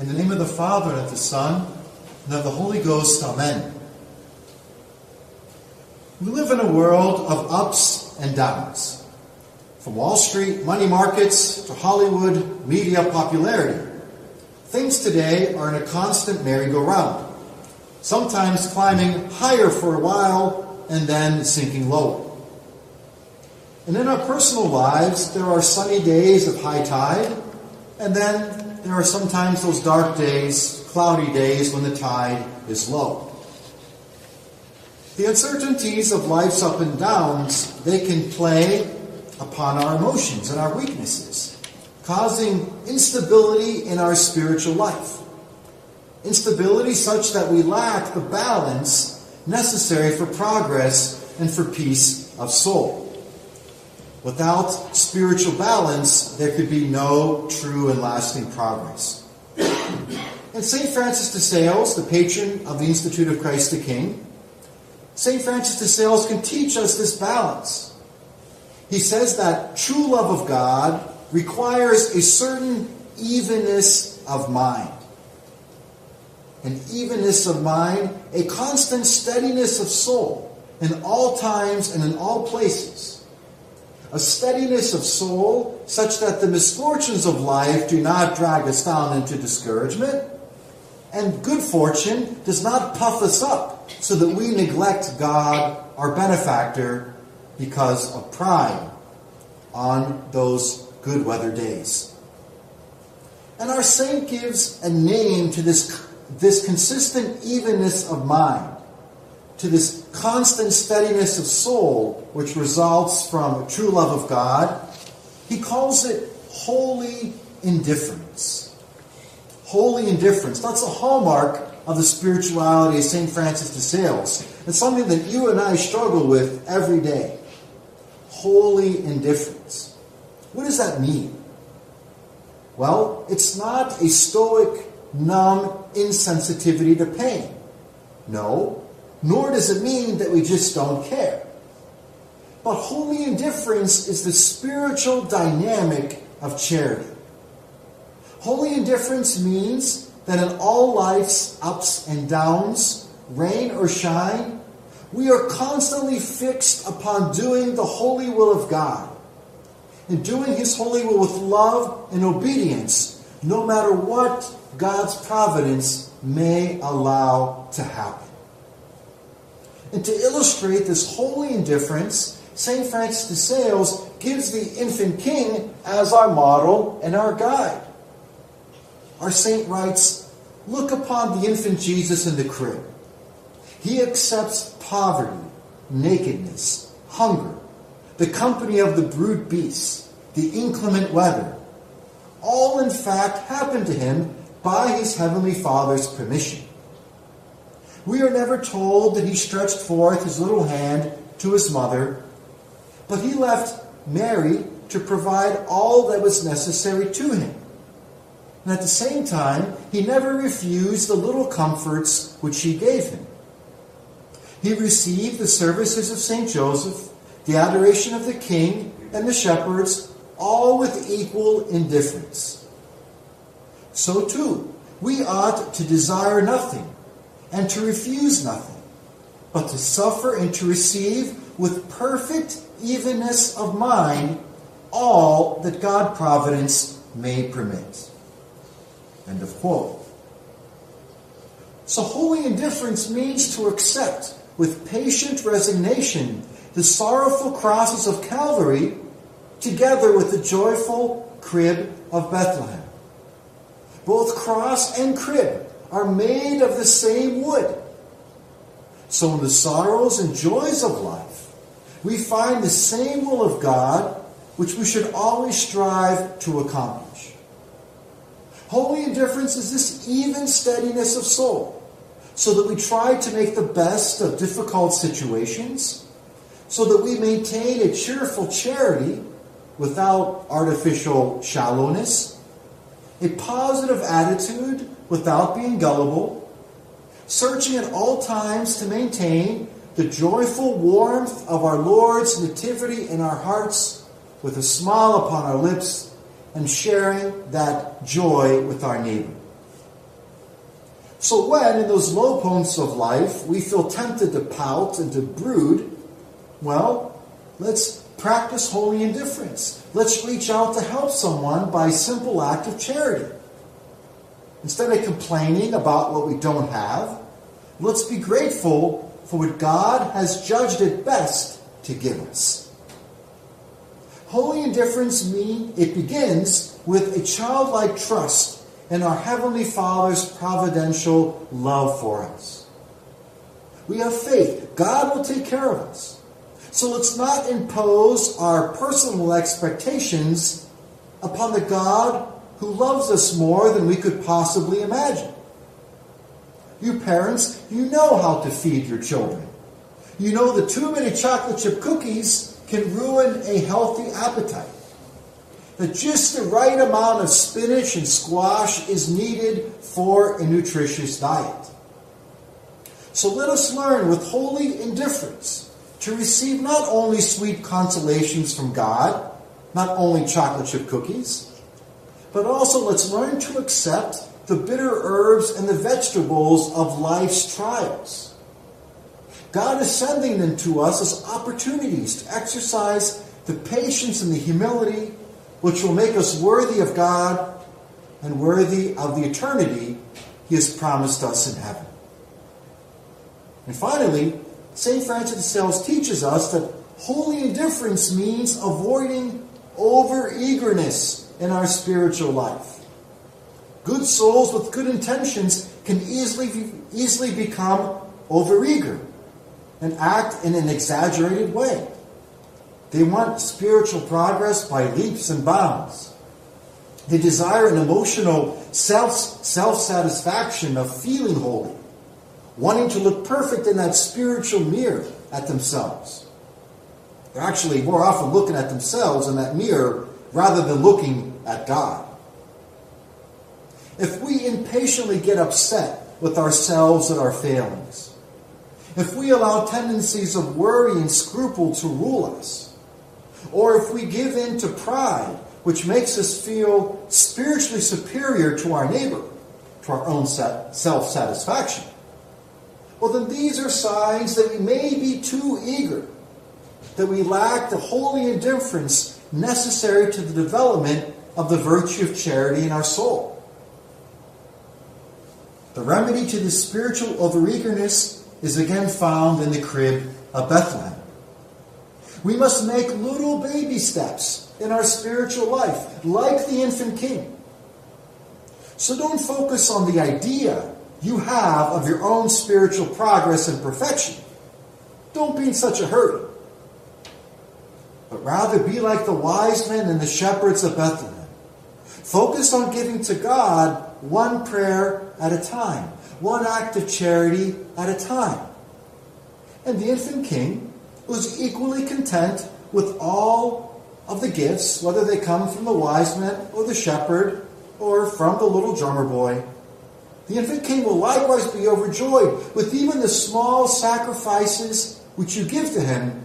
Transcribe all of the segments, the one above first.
In the name of the Father, and of the Son, and of the Holy Ghost, Amen. We live in a world of ups and downs. From Wall Street, money markets, to Hollywood, media popularity. Things today are in a constant merry-go-round, sometimes climbing higher for a while and then sinking lower. And in our personal lives, there are sunny days of high tide, and then there are sometimes those dark days, cloudy days when the tide is low. The uncertainties of life's up and downs, they can play upon our emotions and our weaknesses, causing instability in our spiritual life. Instability such that we lack the balance necessary for progress and for peace of soul. Without spiritual balance, there could be no true and lasting progress. And St. Francis de Sales, the patron of the Institute of Christ the King, St. Francis de Sales can teach us this balance. He says that true love of God requires a certain evenness of mind. An evenness of mind, a constant steadiness of soul in all times and in all places a steadiness of soul such that the misfortunes of life do not drag us down into discouragement, and good fortune does not puff us up so that we neglect God, our benefactor, because of pride on those good weather days. And our saint gives a name to this, this consistent evenness of mind to this constant steadiness of soul, which results from true love of God, he calls it holy indifference. Holy indifference. That's a hallmark of the spirituality of St. Francis de Sales. It's something that you and I struggle with every day. Holy indifference. What does that mean? Well, it's not a stoic, numb insensitivity to pain. No, nor does it mean that we just don't care. But holy indifference is the spiritual dynamic of charity. Holy indifference means that in all life's ups and downs, rain or shine, we are constantly fixed upon doing the holy will of God and doing His holy will with love and obedience, no matter what God's providence may allow to happen. And to illustrate this holy indifference, St. Francis de Sales gives the infant king as our model and our guide. Our saint writes, Look upon the infant Jesus in the crib. He accepts poverty, nakedness, hunger, the company of the brute beasts, the inclement weather. All, in fact, happened to him by his heavenly Father's permission. We are never told that he stretched forth his little hand to his mother, but he left Mary to provide all that was necessary to him. And at the same time, he never refused the little comforts which she gave him. He received the services of St. Joseph, the adoration of the king and the shepherds, all with equal indifference. So too, we ought to desire nothing and to refuse nothing, but to suffer and to receive with perfect evenness of mind all that God providence may permit. End of quote. So holy indifference means to accept with patient resignation the sorrowful crosses of Calvary together with the joyful crib of Bethlehem. Both cross and crib are made of the same wood. So in the sorrows and joys of life, we find the same will of God which we should always strive to accomplish. Holy indifference is this even steadiness of soul, so that we try to make the best of difficult situations, so that we maintain a cheerful charity without artificial shallowness, a positive attitude without being gullible, searching at all times to maintain the joyful warmth of our Lord's nativity in our hearts with a smile upon our lips and sharing that joy with our neighbor. So when, in those low points of life, we feel tempted to pout and to brood, well, let's practice holy indifference. Let's reach out to help someone by simple act of charity. Instead of complaining about what we don't have, let's be grateful for what God has judged it best to give us. Holy indifference means it begins with a childlike trust in our Heavenly Father's providential love for us. We have faith. God will take care of us. So let's not impose our personal expectations upon the God who loves us more than we could possibly imagine. You parents, you know how to feed your children. You know that too many chocolate chip cookies can ruin a healthy appetite. That just the right amount of spinach and squash is needed for a nutritious diet. So let us learn with holy indifference to receive not only sweet consolations from God, not only chocolate chip cookies, but also let's learn to accept the bitter herbs and the vegetables of life's trials. God is sending them to us as opportunities to exercise the patience and the humility which will make us worthy of God and worthy of the eternity He has promised us in heaven. And finally, St. Francis de Sales teaches us that holy indifference means avoiding over eagerness in our spiritual life. Good souls with good intentions can easily, easily become overeager and act in an exaggerated way. They want spiritual progress by leaps and bounds. They desire an emotional self self satisfaction of feeling holy, wanting to look perfect in that spiritual mirror at themselves. They're actually more often looking at themselves in that mirror rather than looking at God. If we impatiently get upset with ourselves and our failings, if we allow tendencies of worry and scruple to rule us, or if we give in to pride, which makes us feel spiritually superior to our neighbor, to our own self satisfaction, well, then these are signs that we may be too eager, that we lack the holy indifference necessary to the development of the virtue of charity in our soul. The remedy to this spiritual overeagerness is again found in the crib of Bethlehem. We must make little baby steps in our spiritual life, like the infant king. So don't focus on the idea you have of your own spiritual progress and perfection. Don't be in such a hurry. But rather be like the wise men and the shepherds of Bethlehem. Focus on giving to God one prayer at a time, one act of charity at a time. And the infant king was equally content with all of the gifts, whether they come from the wise men or the shepherd or from the little drummer boy. The infant king will likewise be overjoyed with even the small sacrifices which you give to him,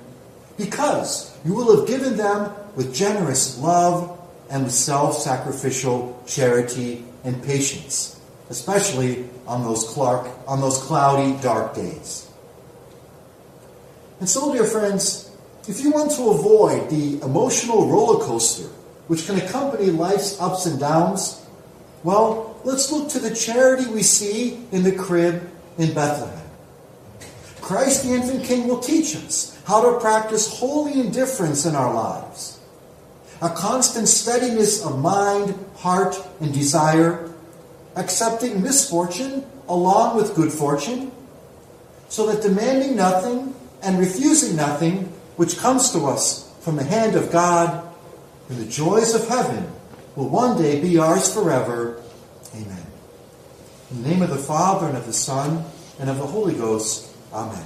because you will have given them with generous love and with self sacrificial charity and patience, especially on those, Clark, on those cloudy, dark days. And so, dear friends, if you want to avoid the emotional roller coaster which can accompany life's ups and downs, well, let's look to the charity we see in the crib in Bethlehem. Christ the infant king will teach us how to practice holy indifference in our lives. A constant steadiness of mind, heart, and desire, accepting misfortune along with good fortune, so that demanding nothing and refusing nothing which comes to us from the hand of God and the joys of heaven will one day be ours forever. Amen. In the name of the Father, and of the Son, and of the Holy Ghost. Amen.